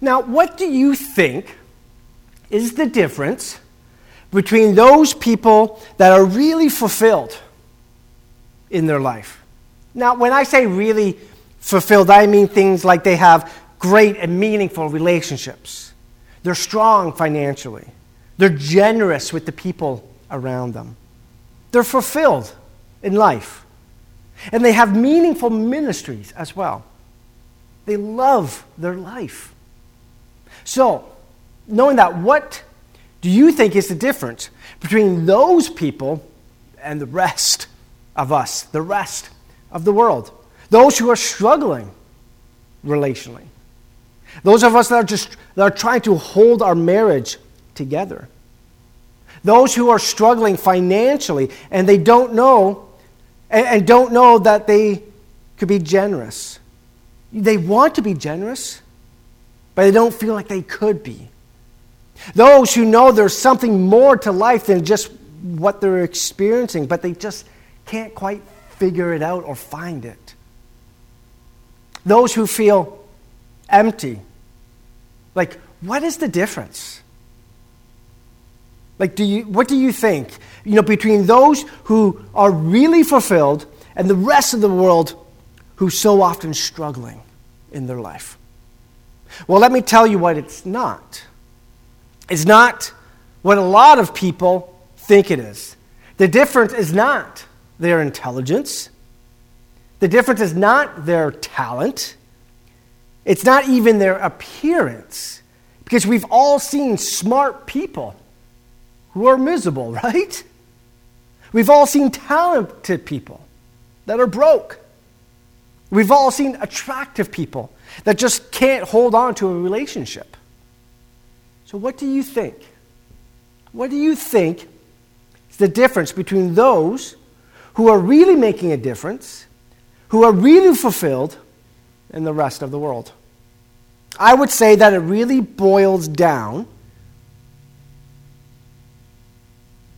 Now, what do you think is the difference between those people that are really fulfilled in their life? Now, when I say really fulfilled, I mean things like they have great and meaningful relationships, they're strong financially, they're generous with the people around them, they're fulfilled in life, and they have meaningful ministries as well. They love their life. So, knowing that, what do you think is the difference between those people and the rest of us, the rest of the world? Those who are struggling relationally. Those of us that are just that are trying to hold our marriage together. Those who are struggling financially and they don't know and, and don't know that they could be generous. They want to be generous, but they don't feel like they could be. Those who know there's something more to life than just what they're experiencing, but they just can't quite figure it out or find it. Those who feel empty. Like, what is the difference? Like, do you, what do you think? You know, between those who are really fulfilled and the rest of the world who so often struggling in their life. Well, let me tell you what it's not. It's not what a lot of people think it is. The difference is not their intelligence. The difference is not their talent. It's not even their appearance. Because we've all seen smart people who are miserable, right? We've all seen talented people that are broke. We've all seen attractive people that just can't hold on to a relationship. So, what do you think? What do you think is the difference between those who are really making a difference, who are really fulfilled, and the rest of the world? I would say that it really boils down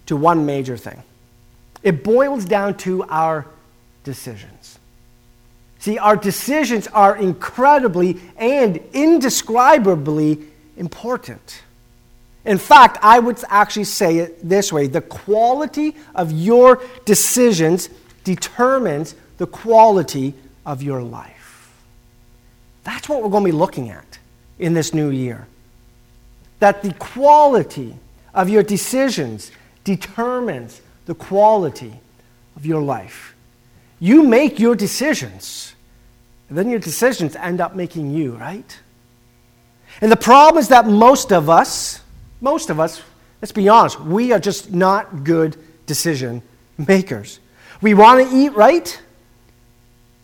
to one major thing. It boils down to our decisions. See, our decisions are incredibly and indescribably important. In fact, I would actually say it this way the quality of your decisions determines the quality of your life. That's what we're going to be looking at in this new year. That the quality of your decisions determines the quality of your life. You make your decisions, and then your decisions end up making you, right? And the problem is that most of us, most of us, let's be honest, we are just not good decision makers. We want to eat right,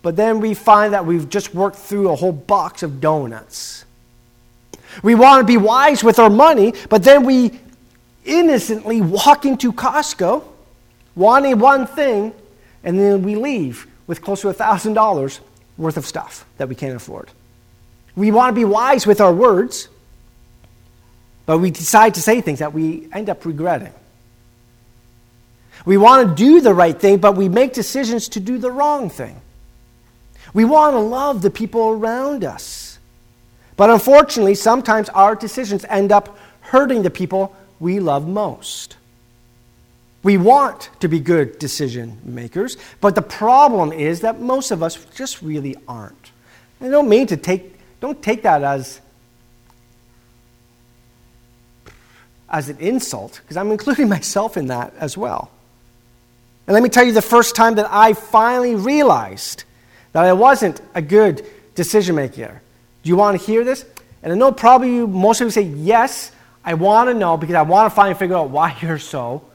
but then we find that we've just worked through a whole box of donuts. We want to be wise with our money, but then we innocently walk into Costco wanting one thing, and then we leave with close to $1,000 worth of stuff that we can't afford. We want to be wise with our words, but we decide to say things that we end up regretting. We want to do the right thing, but we make decisions to do the wrong thing. We want to love the people around us. But unfortunately, sometimes our decisions end up hurting the people we love most. We want to be good decision makers, but the problem is that most of us just really aren't. I don't mean to take, don't take that as, as an insult, because I'm including myself in that as well. And let me tell you the first time that I finally realized that I wasn't a good decision maker. Do you want to hear this? And I know probably you, most of you say yes, I want to know because I want to finally figure out why you're so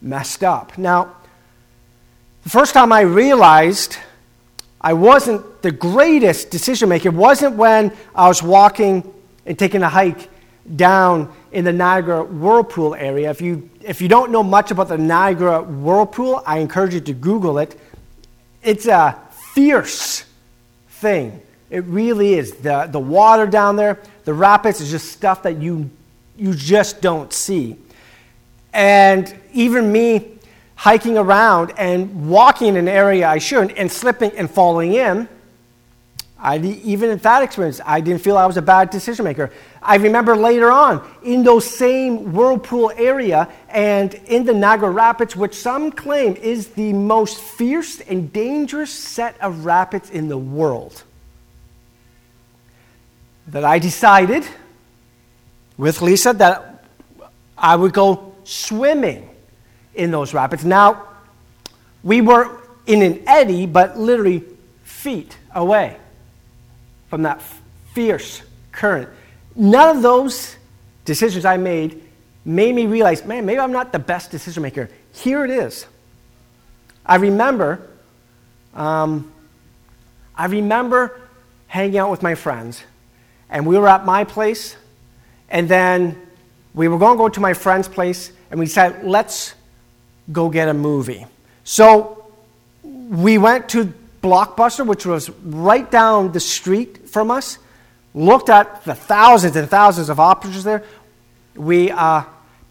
messed up. Now, the first time I realized I wasn't the greatest decision maker wasn't when I was walking and taking a hike down in the Niagara Whirlpool area. If you, if you don't know much about the Niagara Whirlpool, I encourage you to Google it. It's a fierce thing. It really is. The, the water down there, the rapids, is just stuff that you you just don't see. And even me hiking around and walking in an area I shouldn't and slipping and falling in, I, even in that experience, I didn't feel I was a bad decision maker. I remember later on in those same whirlpool area and in the Niagara Rapids, which some claim is the most fierce and dangerous set of rapids in the world, that I decided with Lisa that I would go swimming in those rapids. Now, we were in an eddy, but literally feet away from that fierce current. None of those decisions I made made me realize, man, maybe I'm not the best decision maker. Here it is. I remember, um, I remember hanging out with my friends, and we were at my place, and then we were going to go to my friend's place, and we said, let's go get a movie. So we went to Blockbuster, which was right down the street from us, looked at the thousands and thousands of options there. We uh,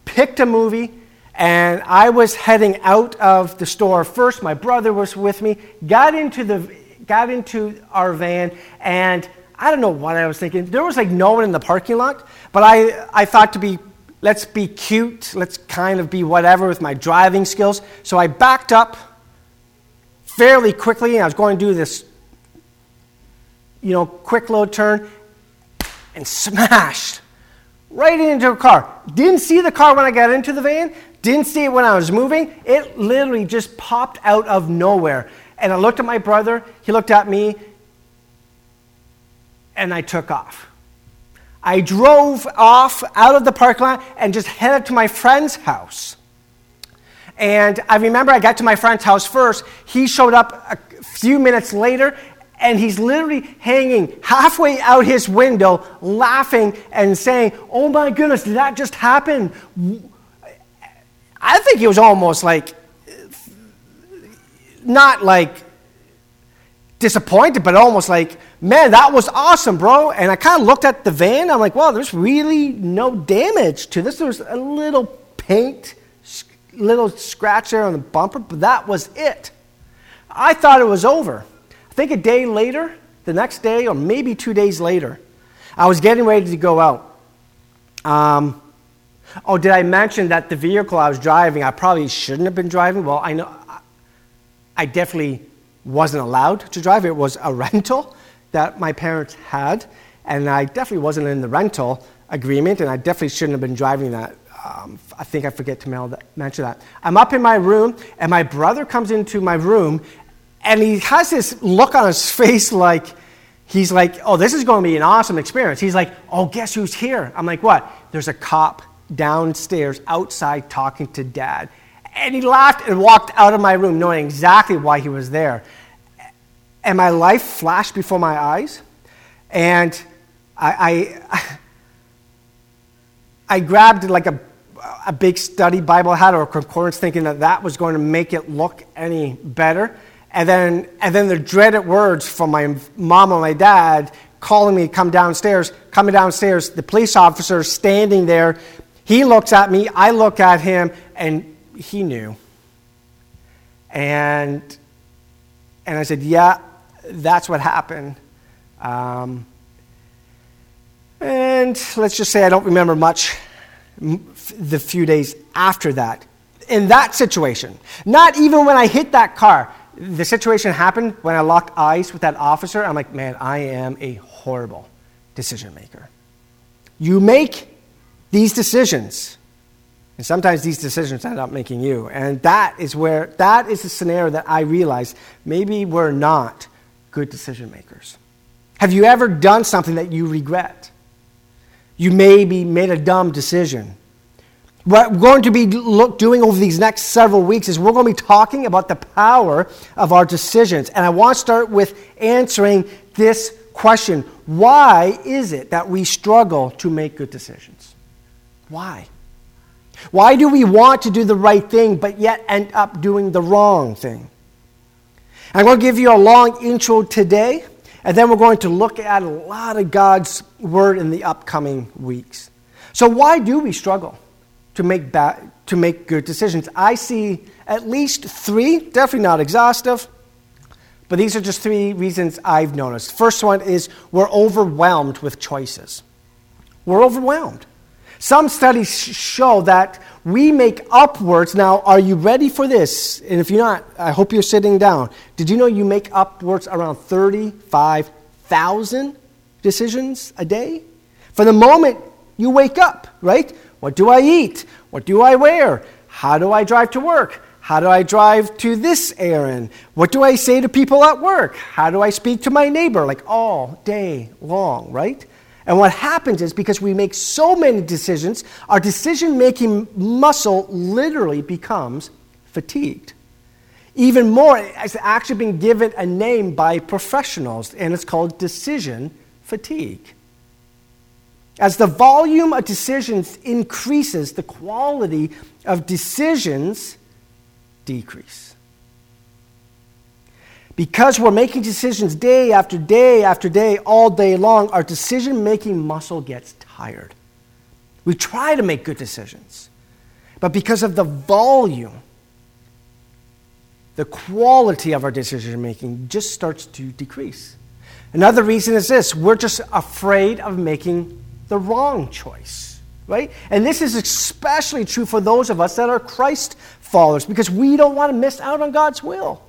picked a movie, and I was heading out of the store first. My brother was with me, got into, the, got into our van, and I don't know what I was thinking. There was like no one in the parking lot, but I, I thought to be, let's be cute, let's kind of be whatever with my driving skills. So I backed up fairly quickly, and I was going to do this, you know, quick load turn, and smashed right into a car. Didn't see the car when I got into the van, didn't see it when I was moving. It literally just popped out of nowhere. And I looked at my brother, he looked at me, and I took off. I drove off out of the parking lot and just headed to my friend's house. And I remember I got to my friend's house first. He showed up a few minutes later, and he's literally hanging halfway out his window, laughing and saying, Oh my goodness, did that just happen? I think he was almost like, not like disappointed, but almost like, Man, that was awesome, bro. And I kind of looked at the van. I'm like, Wow, there's really no damage to this. There's a little paint little scratch there on the bumper, but that was it. I thought it was over. I think a day later, the next day, or maybe two days later, I was getting ready to go out. Um, oh, did I mention that the vehicle I was driving, I probably shouldn't have been driving? Well, I know I definitely wasn't allowed to drive. It was a rental that my parents had, and I definitely wasn't in the rental agreement, and I definitely shouldn't have been driving that um, I think I forget to that, mention that. I'm up in my room, and my brother comes into my room, and he has this look on his face like, he's like, oh, this is going to be an awesome experience. He's like, oh, guess who's here? I'm like, what? There's a cop downstairs outside talking to dad. And he laughed and walked out of my room knowing exactly why he was there. And my life flashed before my eyes. And I, I, I grabbed like a a big study Bible I had or a concordance thinking that that was going to make it look any better. And then, and then the dreaded words from my mom and my dad calling me come downstairs. Coming downstairs, the police officer standing there. He looks at me, I look at him, and he knew. And, and I said, Yeah, that's what happened. Um, and let's just say I don't remember much the few days after that. In that situation, not even when I hit that car, the situation happened when I locked eyes with that officer. I'm like, man, I am a horrible decision maker. You make these decisions, and sometimes these decisions end up making you. And that is where, that is the scenario that I realized maybe we're not good decision makers. Have you ever done something that you regret? You maybe made a dumb decision. What we're going to be look, doing over these next several weeks is we're going to be talking about the power of our decisions. And I want to start with answering this question Why is it that we struggle to make good decisions? Why? Why do we want to do the right thing but yet end up doing the wrong thing? I'm going to give you a long intro today. And then we're going to look at a lot of God's word in the upcoming weeks. So, why do we struggle to make, ba- to make good decisions? I see at least three, definitely not exhaustive, But these are just three reasons I've noticed. First one is we're overwhelmed with choices. We're overwhelmed. Some studies show that we make upwards. Now, are you ready for this? And if you're not, I hope you're sitting down. Did you know you make upwards around 35,000 decisions a day? For the moment you wake up, right? What do I eat? What do I wear? How do I drive to work? How do I drive to this errand? What do I say to people at work? How do I speak to my neighbor? Like all day long, right? And what happens is because we make so many decisions, our decision making muscle literally becomes fatigued. Even more, it's actually been given a name by professionals, and it's called decision fatigue. As the volume of decisions increases, the quality of decisions decrease. Because we're making decisions day after day after day, all day long, our decision making muscle gets tired. We try to make good decisions, but because of the volume, the quality of our decision making just starts to decrease. Another reason is this we're just afraid of making the wrong choice, right? And this is especially true for those of us that are Christ followers because we don't want to miss out on God's will.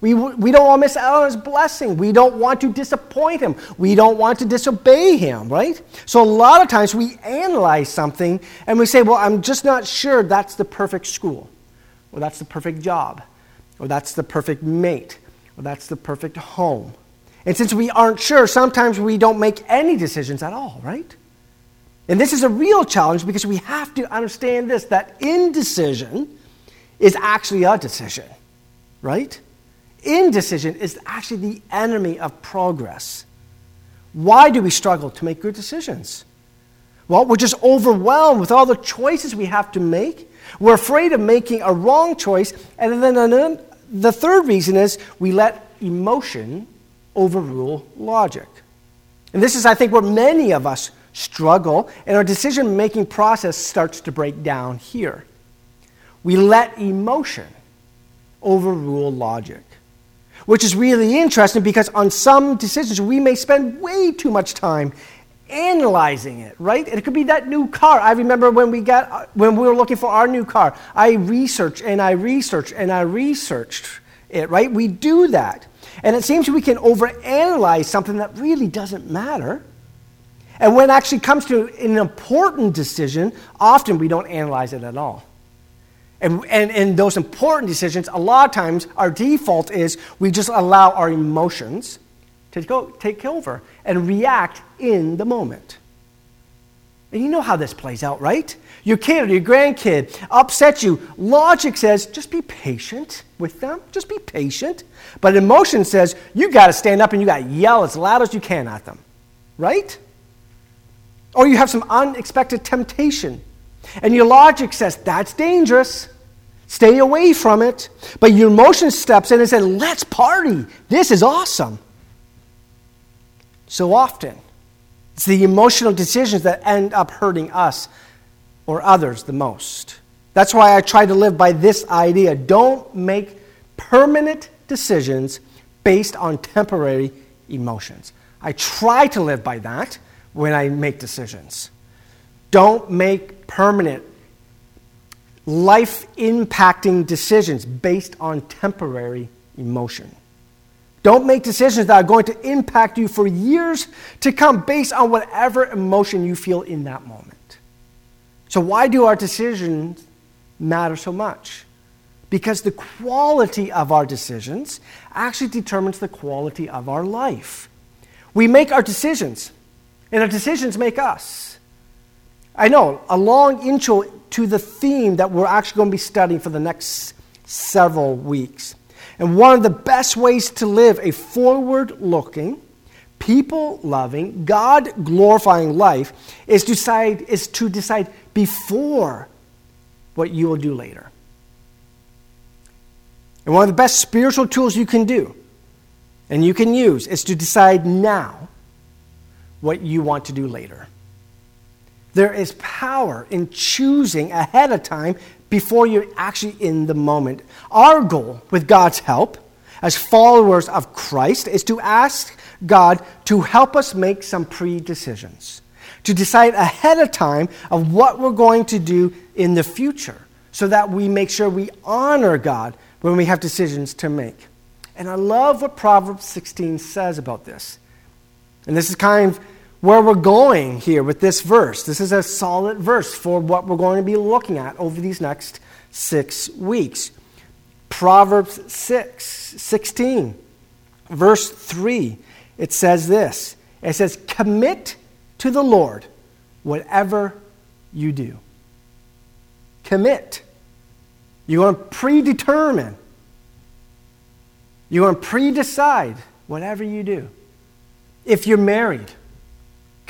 We, we don't want to miss out on his blessing. We don't want to disappoint him. We don't want to disobey him, right? So, a lot of times we analyze something and we say, well, I'm just not sure that's the perfect school, or that's the perfect job, or that's the perfect mate, or that's the perfect home. And since we aren't sure, sometimes we don't make any decisions at all, right? And this is a real challenge because we have to understand this that indecision is actually a decision, right? Indecision is actually the enemy of progress. Why do we struggle to make good decisions? Well, we're just overwhelmed with all the choices we have to make. We're afraid of making a wrong choice. And then the third reason is we let emotion overrule logic. And this is, I think, where many of us struggle, and our decision making process starts to break down here we let emotion overrule logic. Which is really interesting because on some decisions we may spend way too much time analyzing it, right? And it could be that new car. I remember when we got when we were looking for our new car, I researched and I researched and I researched it, right? We do that. And it seems we can overanalyze something that really doesn't matter. And when it actually comes to an important decision, often we don't analyze it at all. And, and in those important decisions, a lot of times our default is we just allow our emotions to go, take over and react in the moment. And you know how this plays out, right? Your kid or your grandkid upsets you. Logic says, just be patient with them. Just be patient. But emotion says, you got to stand up and you got to yell as loud as you can at them, right? Or you have some unexpected temptation and your logic says, that's dangerous. Stay away from it. But your emotion steps in and says, let's party. This is awesome. So often, it's the emotional decisions that end up hurting us or others the most. That's why I try to live by this idea don't make permanent decisions based on temporary emotions. I try to live by that when I make decisions. Don't make permanent, life impacting decisions based on temporary emotion. Don't make decisions that are going to impact you for years to come based on whatever emotion you feel in that moment. So, why do our decisions matter so much? Because the quality of our decisions actually determines the quality of our life. We make our decisions, and our decisions make us. I know, a long intro to the theme that we're actually going to be studying for the next several weeks. And one of the best ways to live a forward looking, people loving, God glorifying life is to, decide, is to decide before what you will do later. And one of the best spiritual tools you can do and you can use is to decide now what you want to do later. There is power in choosing ahead of time before you're actually in the moment. Our goal, with God's help, as followers of Christ is to ask God to help us make some pre decisions, to decide ahead of time of what we're going to do in the future so that we make sure we honor God when we have decisions to make. And I love what Proverbs 16 says about this. And this is kind of where we're going here with this verse. This is a solid verse for what we're going to be looking at over these next six weeks. Proverbs 6, 16, verse 3, it says this it says, Commit to the Lord whatever you do. Commit. You want to predetermine. You want to predecide whatever you do. If you're married,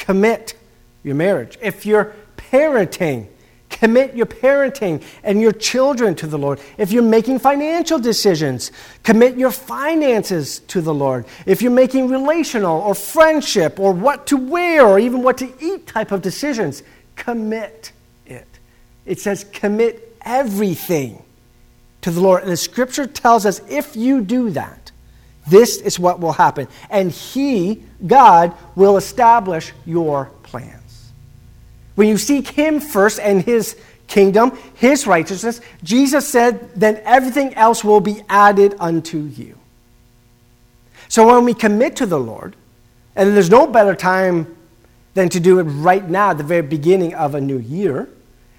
commit your marriage. If you're parenting, commit your parenting and your children to the Lord. If you're making financial decisions, commit your finances to the Lord. If you're making relational or friendship or what to wear or even what to eat type of decisions, commit it. It says commit everything to the Lord. And the scripture tells us if you do that, this is what will happen. And He, God, will establish your plans. When you seek Him first and His kingdom, His righteousness, Jesus said, then everything else will be added unto you. So when we commit to the Lord, and there's no better time than to do it right now, at the very beginning of a new year,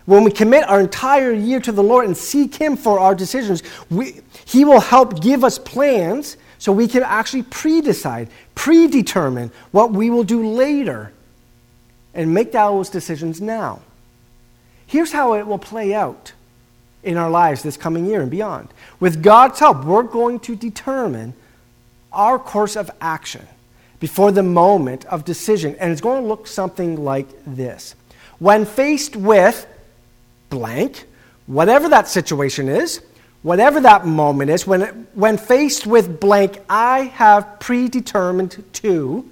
when we commit our entire year to the Lord and seek Him for our decisions, we, He will help give us plans so we can actually pre-decide, predetermine what we will do later and make those decisions now. Here's how it will play out in our lives this coming year and beyond. With God's help, we're going to determine our course of action before the moment of decision. And it's going to look something like this. When faced with blank, whatever that situation is, whatever that moment is, when, when faced with blank, I have predetermined to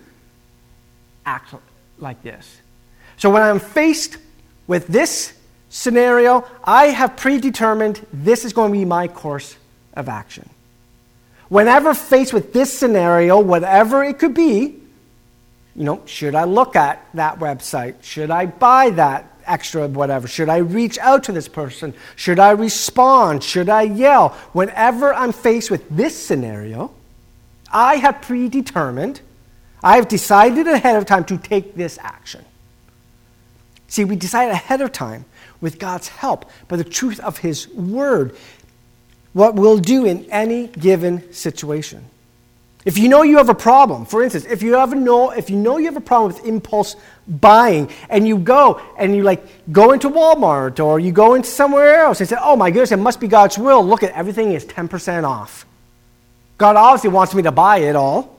act like this. So when I'm faced with this scenario, I have predetermined this is going to be my course of action. Whenever faced with this scenario, whatever it could be, you know, should I look at that website? Should I buy that extra whatever? Should I reach out to this person? Should I respond? Should I yell? Whenever I'm faced with this scenario, I have predetermined, I have decided ahead of time to take this action. See, we decide ahead of time with God's help by the truth of His Word what we'll do in any given situation. If you know you have a problem, for instance, if you ever know if you know you have a problem with impulse buying and you go and you like go into Walmart or you go into somewhere else and say, "Oh my goodness, it must be God's will. Look at everything is 10% off." God obviously wants me to buy it all.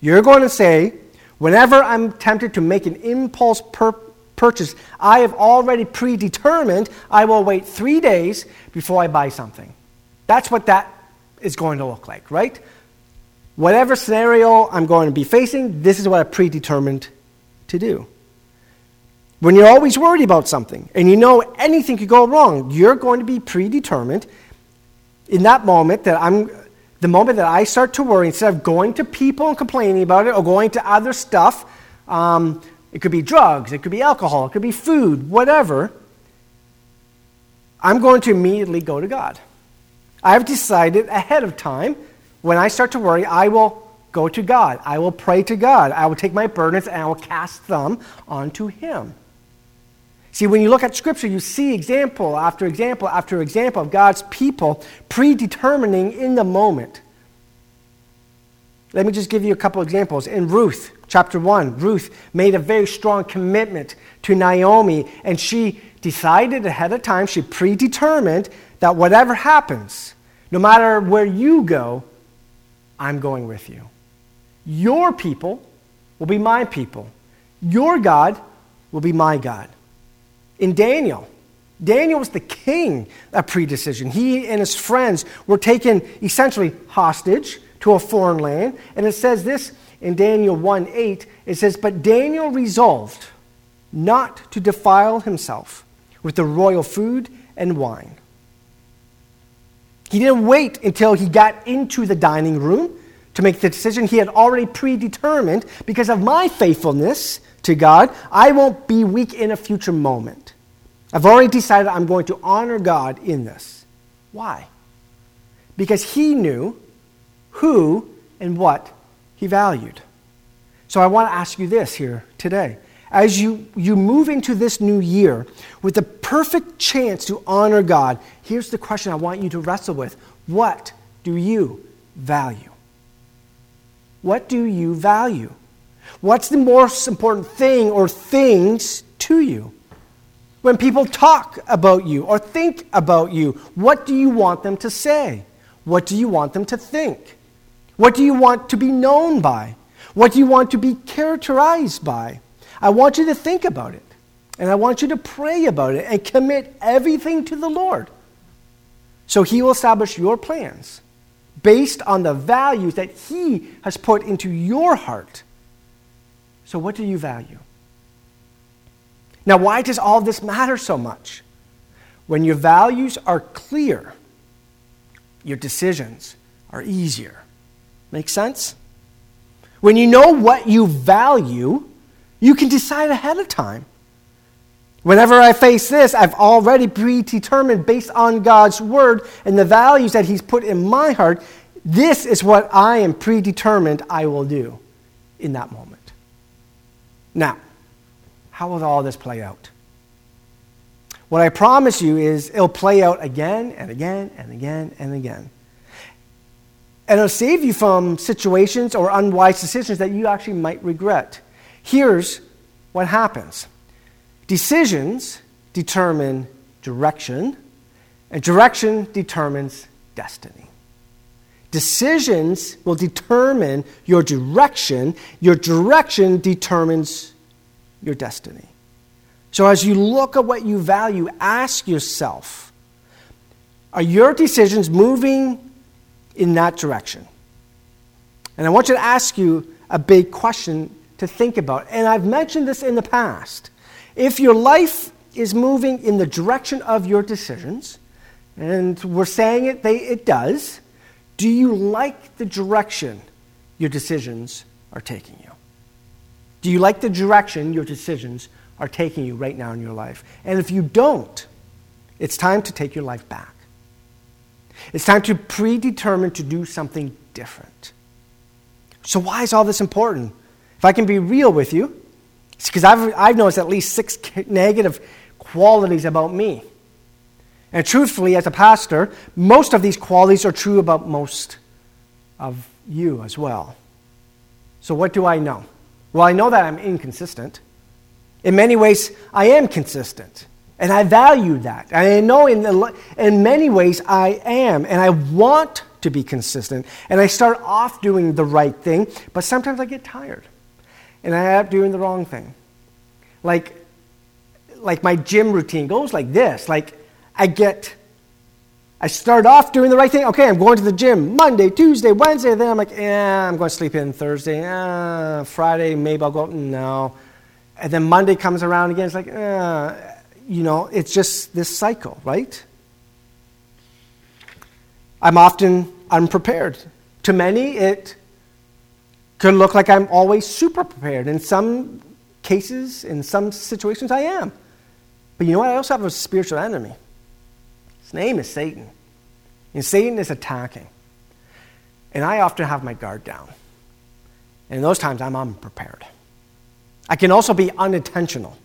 You're going to say, "Whenever I'm tempted to make an impulse purchase, I have already predetermined I will wait 3 days before I buy something." That's what that is going to look like, right? Whatever scenario I'm going to be facing, this is what I predetermined to do. When you're always worried about something and you know anything could go wrong, you're going to be predetermined in that moment that I'm the moment that I start to worry, instead of going to people and complaining about it or going to other stuff, um, it could be drugs, it could be alcohol, it could be food, whatever, I'm going to immediately go to God. I've decided ahead of time when I start to worry, I will go to God. I will pray to God. I will take my burdens and I will cast them onto Him. See, when you look at Scripture, you see example after example after example of God's people predetermining in the moment. Let me just give you a couple examples. In Ruth, chapter 1, Ruth made a very strong commitment to Naomi, and she decided ahead of time, she predetermined that whatever happens, no matter where you go, I'm going with you. Your people will be my people. Your God will be my God. In Daniel, Daniel was the king of predecision. He and his friends were taken essentially hostage to a foreign land. And it says this in Daniel 1 8 it says, But Daniel resolved not to defile himself with the royal food and wine. He didn't wait until he got into the dining room to make the decision. He had already predetermined because of my faithfulness to God, I won't be weak in a future moment. I've already decided I'm going to honor God in this. Why? Because he knew who and what he valued. So I want to ask you this here today. As you, you move into this new year with the perfect chance to honor God, here's the question I want you to wrestle with What do you value? What do you value? What's the most important thing or things to you? When people talk about you or think about you, what do you want them to say? What do you want them to think? What do you want to be known by? What do you want to be characterized by? I want you to think about it. And I want you to pray about it and commit everything to the Lord. So He will establish your plans based on the values that He has put into your heart. So, what do you value? Now, why does all this matter so much? When your values are clear, your decisions are easier. Make sense? When you know what you value, you can decide ahead of time. Whenever I face this, I've already predetermined based on God's word and the values that He's put in my heart. This is what I am predetermined I will do in that moment. Now, how will all this play out? What I promise you is it'll play out again and again and again and again. And it'll save you from situations or unwise decisions that you actually might regret. Here's what happens decisions determine direction, and direction determines destiny. Decisions will determine your direction, your direction determines your destiny. So, as you look at what you value, ask yourself are your decisions moving in that direction? And I want you to ask you a big question to think about. And I've mentioned this in the past. If your life is moving in the direction of your decisions, and we're saying it, they, it does, do you like the direction your decisions are taking you? Do you like the direction your decisions are taking you right now in your life? And if you don't, it's time to take your life back. It's time to predetermine to do something different. So, why is all this important? If I can be real with you, because I've, I've noticed at least six negative qualities about me. And truthfully, as a pastor, most of these qualities are true about most of you as well. So, what do I know? Well, I know that I'm inconsistent. In many ways, I am consistent. And I value that. And I know in, the, in many ways I am. And I want to be consistent. And I start off doing the right thing, but sometimes I get tired. And I end up doing the wrong thing. Like, like my gym routine goes like this. Like, I get, I start off doing the right thing. Okay, I'm going to the gym Monday, Tuesday, Wednesday. Then I'm like, yeah, I'm going to sleep in Thursday. Uh, Friday, maybe I'll go. No. And then Monday comes around again. It's like, uh, you know, it's just this cycle, right? I'm often unprepared. To many, it could look like I'm always super prepared. In some cases, in some situations, I am. But you know what? I also have a spiritual enemy. His name is Satan. And Satan is attacking. And I often have my guard down. And in those times, I'm unprepared. I can also be unintentional.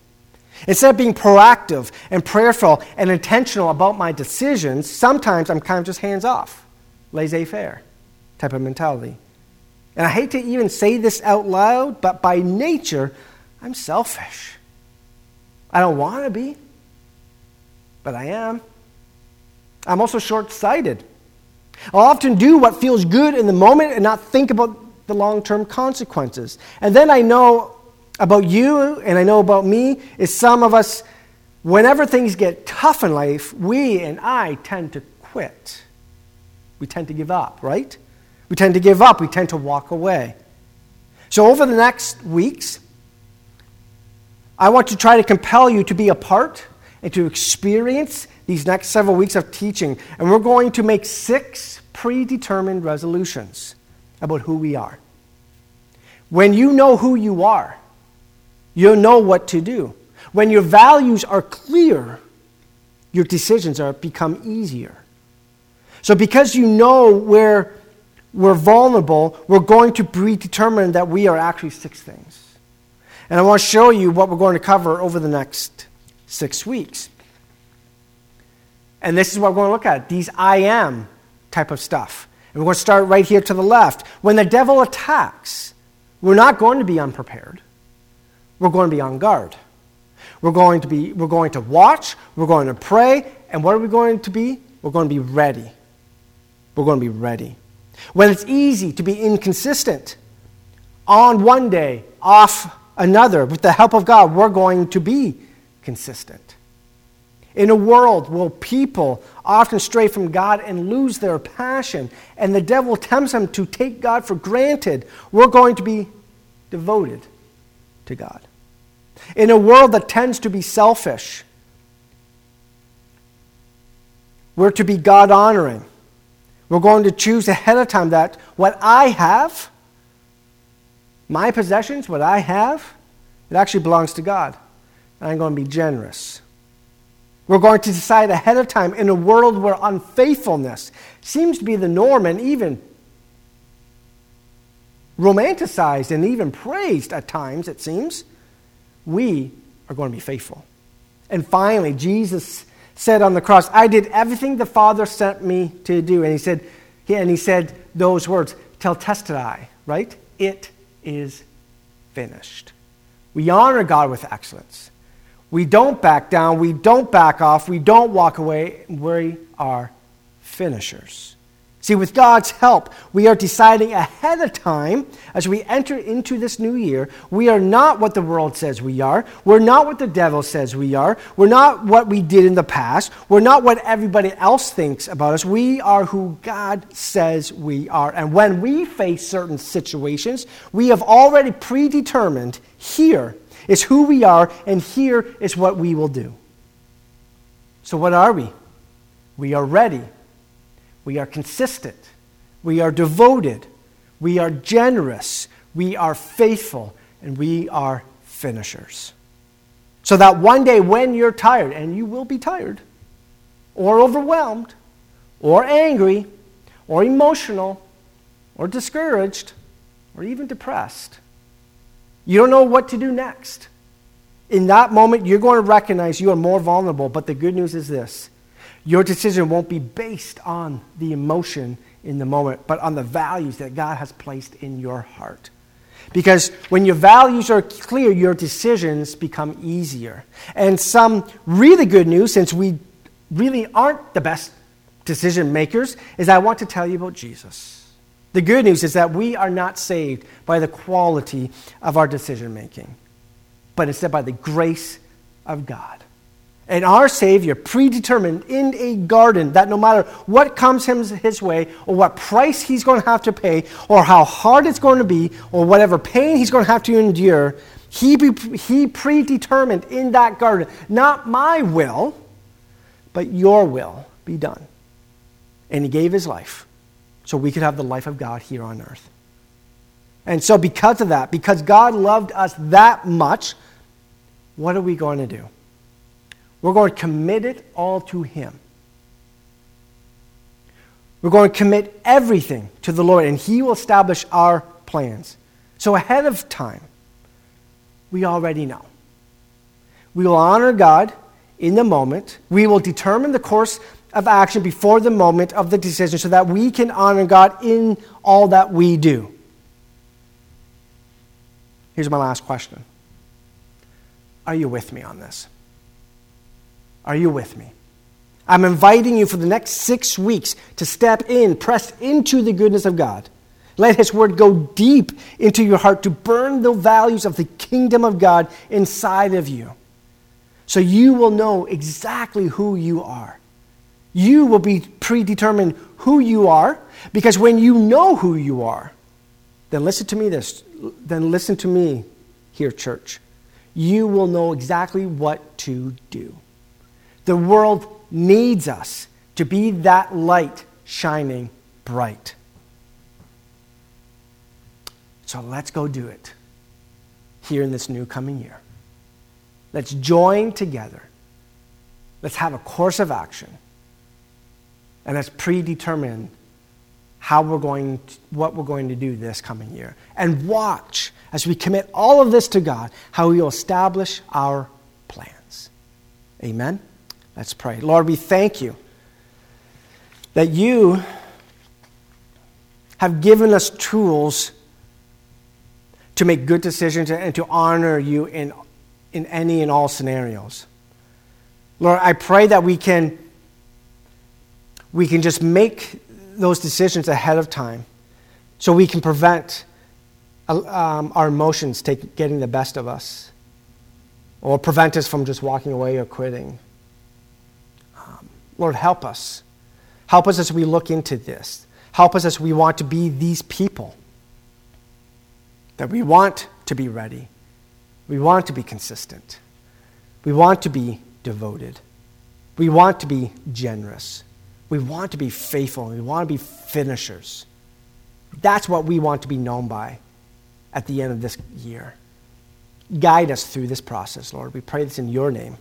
Instead of being proactive and prayerful and intentional about my decisions, sometimes I'm kind of just hands off, laissez faire type of mentality. And I hate to even say this out loud, but by nature, I'm selfish. I don't want to be, but I am. I'm also short sighted. I'll often do what feels good in the moment and not think about the long term consequences. And then I know about you and I know about me is some of us, whenever things get tough in life, we and I tend to quit. We tend to give up, right? We tend to give up. We tend to walk away. So, over the next weeks, I want to try to compel you to be a part and to experience these next several weeks of teaching, and we're going to make six predetermined resolutions about who we are. When you know who you are, you'll know what to do. When your values are clear, your decisions are become easier. So because you know where we're vulnerable, we're going to predetermine that we are actually six things. And I want to show you what we're going to cover over the next six weeks. And this is what we're going to look at these I am type of stuff. And we're going to start right here to the left. When the devil attacks, we're not going to be unprepared, we're going to be on guard. We're going to be we're going to watch, we're going to pray, and what are we going to be? We're going to be ready. We're going to be ready. When it's easy to be inconsistent, on one day, off another, with the help of God, we're going to be consistent. In a world where people often stray from God and lose their passion, and the devil tempts them to take God for granted, we're going to be devoted to God. In a world that tends to be selfish, we're to be God honoring. We're going to choose ahead of time that what I have, my possessions, what I have, it actually belongs to God. And I'm going to be generous. We're going to decide ahead of time in a world where unfaithfulness seems to be the norm and even romanticized and even praised at times, it seems. We are going to be faithful. And finally, Jesus said on the cross, I did everything the Father sent me to do. And he said, and he said those words, Tetelestai, right? It is finished. We honor God with excellence. We don't back down. We don't back off. We don't walk away. We are finishers. See, with God's help, we are deciding ahead of time as we enter into this new year. We are not what the world says we are. We're not what the devil says we are. We're not what we did in the past. We're not what everybody else thinks about us. We are who God says we are. And when we face certain situations, we have already predetermined here is who we are, and here is what we will do. So, what are we? We are ready we are consistent. We are devoted. We are generous. We are faithful. And we are finishers. So that one day when you're tired, and you will be tired, or overwhelmed, or angry, or emotional, or discouraged, or even depressed, you don't know what to do next. In that moment, you're going to recognize you are more vulnerable. But the good news is this your decision won't be based on the emotion in the moment, but on the values that God has placed in your heart. Because when your values are clear, your decisions become easier. And some really good news, since we really aren't the best decision makers, is I want to tell you about Jesus. The good news is that we are not saved by the quality of our decision making, but instead by the grace of God and our Savior predetermined in a garden that no matter what comes his way, or what price he's going to have to pay, or how hard it's going to be, or whatever pain he's going to have to endure, he, be, he predetermined in that garden, not my will, but your will be done. And he gave his life so we could have the life of God here on earth. And so, because of that, because God loved us that much, what are we going to do? We're going to commit it all to Him. We're going to commit everything to the Lord, and He will establish our plans. So, ahead of time, we already know. We will honor God in the moment. We will determine the course of action before the moment of the decision so that we can honor God in all that we do. Here's my last question Are you with me on this? Are you with me? I'm inviting you for the next six weeks to step in, press into the goodness of God. Let His Word go deep into your heart to burn the values of the kingdom of God inside of you. So you will know exactly who you are. You will be predetermined who you are because when you know who you are, then listen to me this, then listen to me here, church. You will know exactly what to do. The world needs us to be that light shining bright. So let's go do it here in this new coming year. Let's join together. Let's have a course of action. And let's predetermine how we're going to, what we're going to do this coming year. And watch as we commit all of this to God how he will establish our plans. Amen. Let's pray. Lord, we thank you that you have given us tools to make good decisions and to honor you in, in any and all scenarios. Lord, I pray that we can, we can just make those decisions ahead of time so we can prevent uh, um, our emotions take, getting the best of us or prevent us from just walking away or quitting. Lord, help us. Help us as we look into this. Help us as we want to be these people. That we want to be ready. We want to be consistent. We want to be devoted. We want to be generous. We want to be faithful. We want to be finishers. That's what we want to be known by at the end of this year. Guide us through this process, Lord. We pray this in your name.